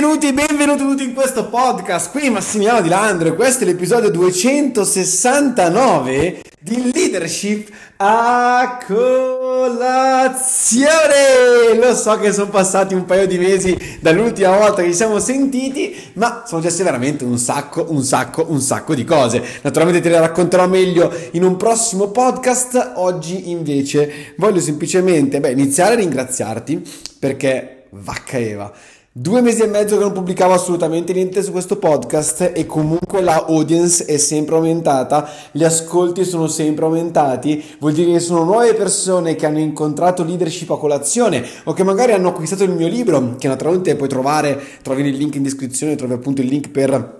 Benvenuti, benvenuti tutti in questo podcast. Qui Massimiliano Di Landro e questo è l'episodio 269 di Leadership a colazione. Lo so che sono passati un paio di mesi dall'ultima volta che ci siamo sentiti, ma sono successe veramente un sacco, un sacco, un sacco di cose. Naturalmente te le racconterò meglio in un prossimo podcast. Oggi invece voglio semplicemente beh, iniziare a ringraziarti perché vacca Eva. Due mesi e mezzo che non pubblicavo assolutamente niente su questo podcast e comunque la audience è sempre aumentata, gli ascolti sono sempre aumentati, vuol dire che sono nuove persone che hanno incontrato leadership a colazione o che magari hanno acquistato il mio libro, che naturalmente puoi trovare, trovi il link in descrizione, trovi appunto il link per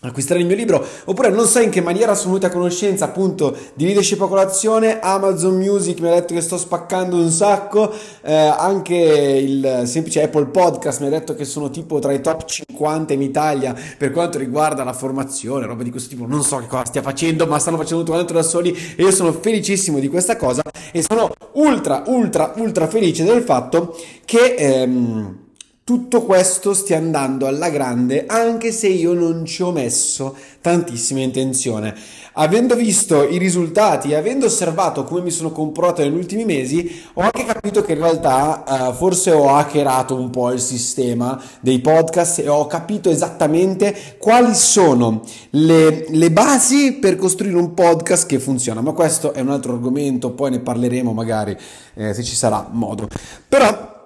acquistare il mio libro oppure non sai in che maniera sono venuto a conoscenza appunto di leadership a colazione Amazon Music mi ha detto che sto spaccando un sacco eh, anche il semplice Apple Podcast mi ha detto che sono tipo tra i top 50 in Italia per quanto riguarda la formazione roba di questo tipo. Non so che cosa stia facendo ma stanno facendo tutto quanto da soli e io sono felicissimo di questa cosa e sono ultra ultra ultra felice del fatto che ehm, tutto questo stia andando alla grande anche se io non ci ho messo tantissima intenzione. Avendo visto i risultati e avendo osservato come mi sono comportato negli ultimi mesi, ho anche capito che in realtà uh, forse ho hackerato un po' il sistema dei podcast e ho capito esattamente quali sono le, le basi per costruire un podcast che funziona. Ma questo è un altro argomento, poi ne parleremo magari eh, se ci sarà modo. Però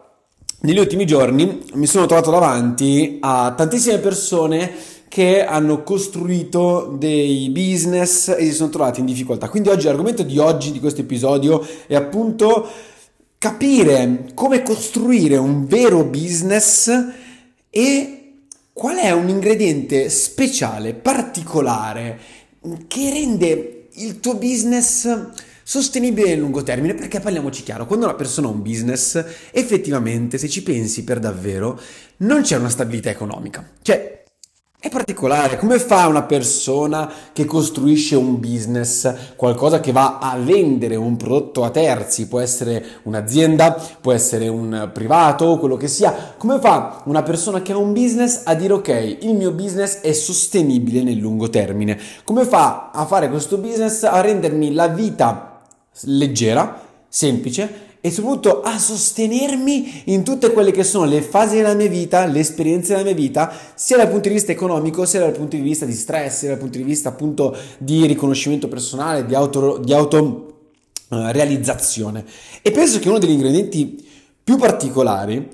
negli ultimi giorni mi sono trovato davanti a tantissime persone che hanno costruito dei business e si sono trovati in difficoltà. Quindi oggi l'argomento di oggi, di questo episodio, è appunto capire come costruire un vero business e qual è un ingrediente speciale, particolare, che rende il tuo business sostenibile nel lungo termine, perché parliamoci chiaro, quando una persona ha un business, effettivamente, se ci pensi per davvero, non c'è una stabilità economica. Cioè, è particolare, come fa una persona che costruisce un business, qualcosa che va a vendere un prodotto a terzi, può essere un'azienda, può essere un privato, quello che sia, come fa una persona che ha un business a dire ok, il mio business è sostenibile nel lungo termine? Come fa a fare questo business a rendermi la vita leggera, semplice e soprattutto a sostenermi in tutte quelle che sono le fasi della mia vita, le esperienze della mia vita, sia dal punto di vista economico, sia dal punto di vista di stress, sia dal punto di vista appunto di riconoscimento personale, di auto, di auto uh, realizzazione. E penso che uno degli ingredienti più particolari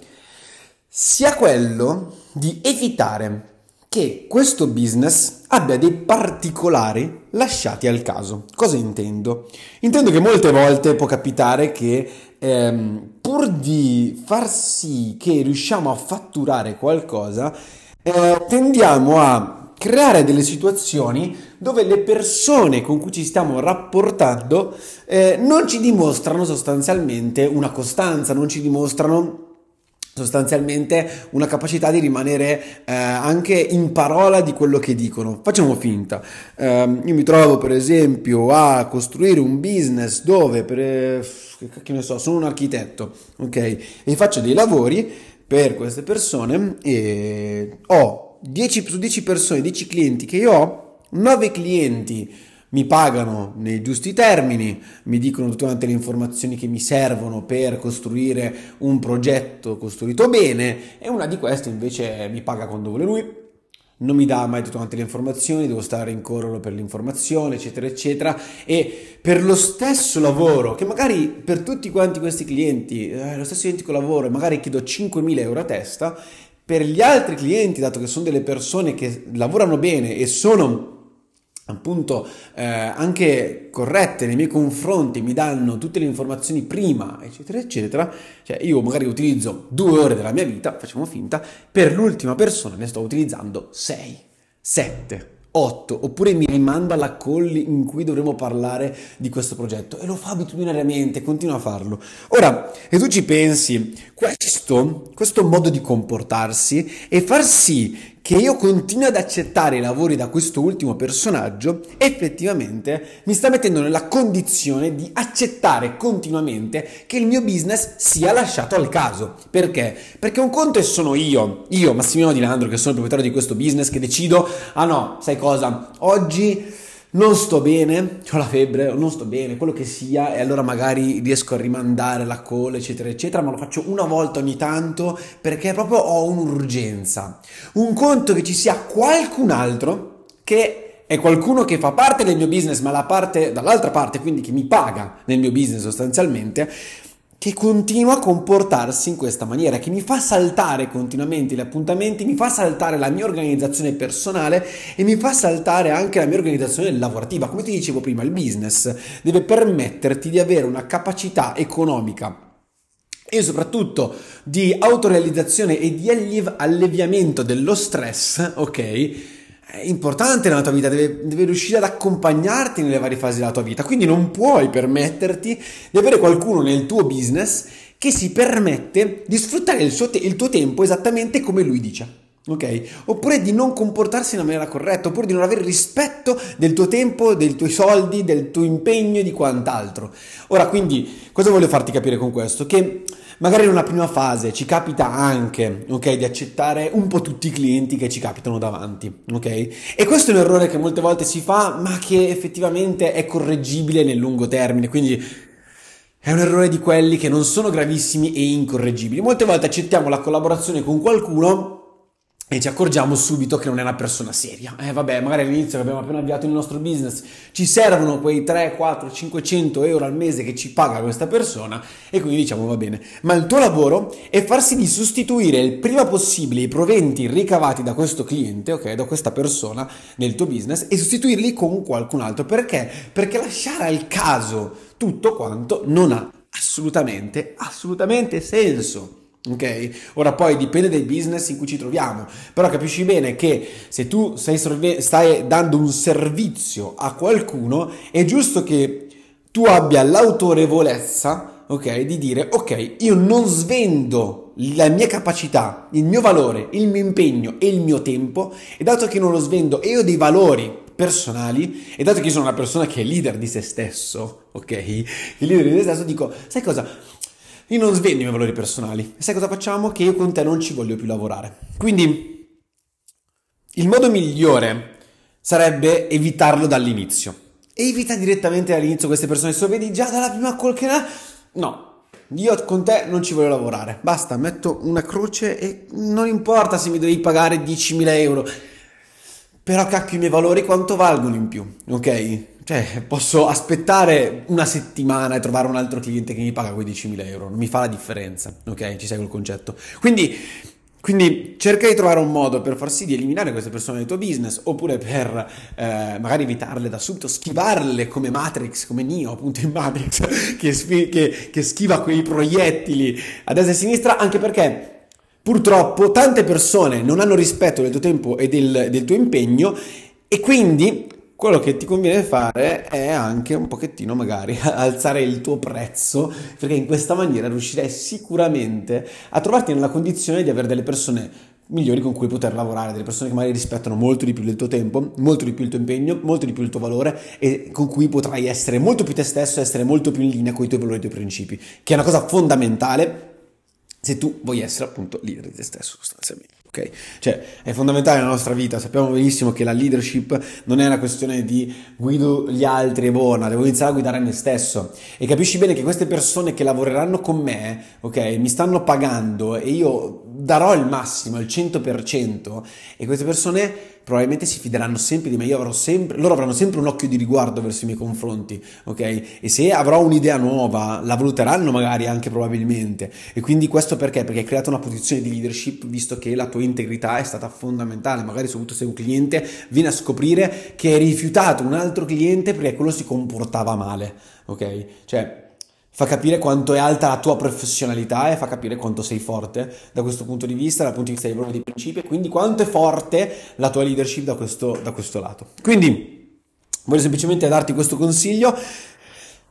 sia quello di evitare che questo business abbia dei particolari lasciati al caso. Cosa intendo? Intendo che molte volte può capitare che ehm, pur di far sì che riusciamo a fatturare qualcosa, eh, tendiamo a creare delle situazioni dove le persone con cui ci stiamo rapportando eh, non ci dimostrano sostanzialmente una costanza, non ci dimostrano sostanzialmente una capacità di rimanere eh, anche in parola di quello che dicono. Facciamo finta. Eh, io mi trovo per esempio a costruire un business dove, per, eh, che ne so, sono un architetto, ok? E faccio dei lavori per queste persone e ho 10 su 10 persone, 10 clienti che io ho, 9 clienti mi pagano nei giusti termini, mi dicono tutte le informazioni che mi servono per costruire un progetto costruito bene e una di queste invece mi paga quando vuole lui, non mi dà mai tutte le informazioni, devo stare in corrolo per l'informazione, eccetera, eccetera. E per lo stesso lavoro, che magari per tutti quanti questi clienti, eh, lo stesso identico lavoro, magari chiedo 5.000 euro a testa, per gli altri clienti, dato che sono delle persone che lavorano bene e sono appunto eh, anche corrette nei miei confronti, mi danno tutte le informazioni prima, eccetera, eccetera, cioè io magari utilizzo due ore della mia vita, facciamo finta, per l'ultima persona ne sto utilizzando sei, sette. 8 oppure mi rimanda alla call in cui dovremo parlare di questo progetto e lo fa abitudinariamente, continua a farlo. Ora, se tu ci pensi, questo, questo modo di comportarsi e far sì che io continui ad accettare i lavori da questo ultimo personaggio, effettivamente mi sta mettendo nella condizione di accettare continuamente che il mio business sia lasciato al caso. Perché? Perché un conto è sono io, io Massimiliano Di Landro, che sono il proprietario di questo business, che decido, ah no, sai cosa, oggi non sto bene, ho la febbre, non sto bene, quello che sia, e allora magari riesco a rimandare la call, eccetera, eccetera, ma lo faccio una volta ogni tanto perché proprio ho un'urgenza. Un conto che ci sia qualcun altro che è qualcuno che fa parte del mio business, ma la parte dall'altra parte, quindi che mi paga nel mio business sostanzialmente, che continua a comportarsi in questa maniera, che mi fa saltare continuamente gli appuntamenti, mi fa saltare la mia organizzazione personale e mi fa saltare anche la mia organizzazione lavorativa. Come ti dicevo prima, il business deve permetterti di avere una capacità economica e soprattutto di autorealizzazione e di alleviamento dello stress, ok? È importante nella tua vita, deve, deve, riuscire ad accompagnarti nelle varie fasi della tua vita. Quindi non puoi permetterti di avere qualcuno nel tuo business che si permette di sfruttare il, te- il tuo tempo esattamente come lui dice. Ok? Oppure di non comportarsi in maniera corretta, oppure di non avere rispetto del tuo tempo, dei tuoi soldi, del tuo impegno e di quant'altro. Ora, quindi, cosa voglio farti capire con questo? Che Magari in una prima fase ci capita anche, ok, di accettare un po' tutti i clienti che ci capitano davanti, ok? E questo è un errore che molte volte si fa, ma che effettivamente è correggibile nel lungo termine, quindi è un errore di quelli che non sono gravissimi e incorreggibili. Molte volte accettiamo la collaborazione con qualcuno e ci accorgiamo subito che non è una persona seria. Eh vabbè, magari all'inizio abbiamo appena avviato il nostro business ci servono quei 3, 4, 500 euro al mese che ci paga questa persona e quindi diciamo va bene. Ma il tuo lavoro è farsi di sostituire il prima possibile i proventi ricavati da questo cliente, ok, da questa persona nel tuo business e sostituirli con qualcun altro. Perché? Perché lasciare al caso tutto quanto non ha assolutamente, assolutamente senso. Ok? Ora poi dipende dai business in cui ci troviamo, però capisci bene che se tu sorve- stai dando un servizio a qualcuno, è giusto che tu abbia l'autorevolezza, ok, di dire ok, io non svendo la mia capacità, il mio valore, il mio impegno e il mio tempo, e dato che non lo svendo e ho dei valori personali, e dato che io sono una persona che è leader di se stesso, ok? Il leader di se stesso, dico, sai cosa? Io non svendo i miei valori personali. Sai cosa facciamo? Che io con te non ci voglio più lavorare. Quindi il modo migliore sarebbe evitarlo dall'inizio. Evita direttamente dall'inizio queste persone. Se lo vedi già dalla prima che no, io con te non ci voglio lavorare. Basta, metto una croce e non importa se mi devi pagare 10.000 euro. Però cacchio i miei valori quanto valgono in più, ok? Cioè, posso aspettare una settimana e trovare un altro cliente che mi paga quei 10.000 euro, non mi fa la differenza, ok? Ci segue il concetto. Quindi, quindi cerca di trovare un modo per far sì di eliminare queste persone dal tuo business oppure per eh, magari evitarle da subito, schivarle come Matrix, come Neo appunto in Matrix, che, che, che schiva quei proiettili a destra e a sinistra, anche perché purtroppo tante persone non hanno rispetto del tuo tempo e del, del tuo impegno e quindi quello che ti conviene fare è anche un pochettino magari alzare il tuo prezzo, perché in questa maniera riuscirai sicuramente a trovarti nella condizione di avere delle persone migliori con cui poter lavorare, delle persone che magari rispettano molto di più del tuo tempo, molto di più il tuo impegno, molto di più il tuo valore e con cui potrai essere molto più te stesso, essere molto più in linea con i tuoi valori e i tuoi principi, che è una cosa fondamentale se tu vuoi essere appunto leader di te stesso sostanzialmente. Ok? Cioè, è fondamentale nella nostra vita. Sappiamo benissimo che la leadership non è una questione di guido gli altri e buona, devo iniziare a guidare me stesso. E capisci bene che queste persone che lavoreranno con me, ok, mi stanno pagando e io darò il massimo, il 100%, e queste persone probabilmente si fideranno sempre di me, io avrò sempre, loro avranno sempre un occhio di riguardo verso i miei confronti, ok? E se avrò un'idea nuova, la valuteranno magari anche probabilmente. E quindi questo perché? Perché hai creato una posizione di leadership visto che la tua integrità è stata fondamentale, magari soprattutto se un cliente viene a scoprire che hai rifiutato un altro cliente perché quello si comportava male, ok? Cioè fa capire quanto è alta la tua professionalità e fa capire quanto sei forte da questo punto di vista, dal punto di vista dei dei principi e quindi quanto è forte la tua leadership da questo, da questo lato. Quindi voglio semplicemente darti questo consiglio.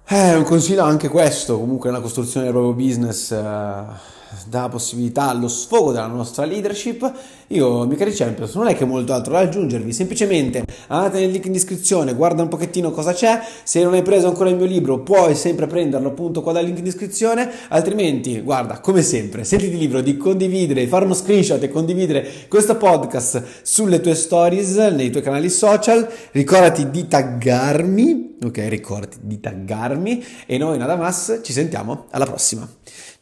È un consiglio anche questo, comunque nella costruzione del proprio business. Eh, dà possibilità allo sfogo della nostra leadership, io, miei cari Champions, non è che molto altro da aggiungervi, semplicemente andate nel link in descrizione, guarda un pochettino cosa c'è, se non hai preso ancora il mio libro puoi sempre prenderlo appunto qua dal link in descrizione, altrimenti guarda, come sempre, sentiti libero di condividere, fare uno screenshot e condividere questo podcast sulle tue stories, nei tuoi canali social, ricordati di taggarmi, ok, ricordati di taggarmi e noi nada más ci sentiamo alla prossima.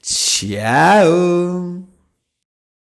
Ciao!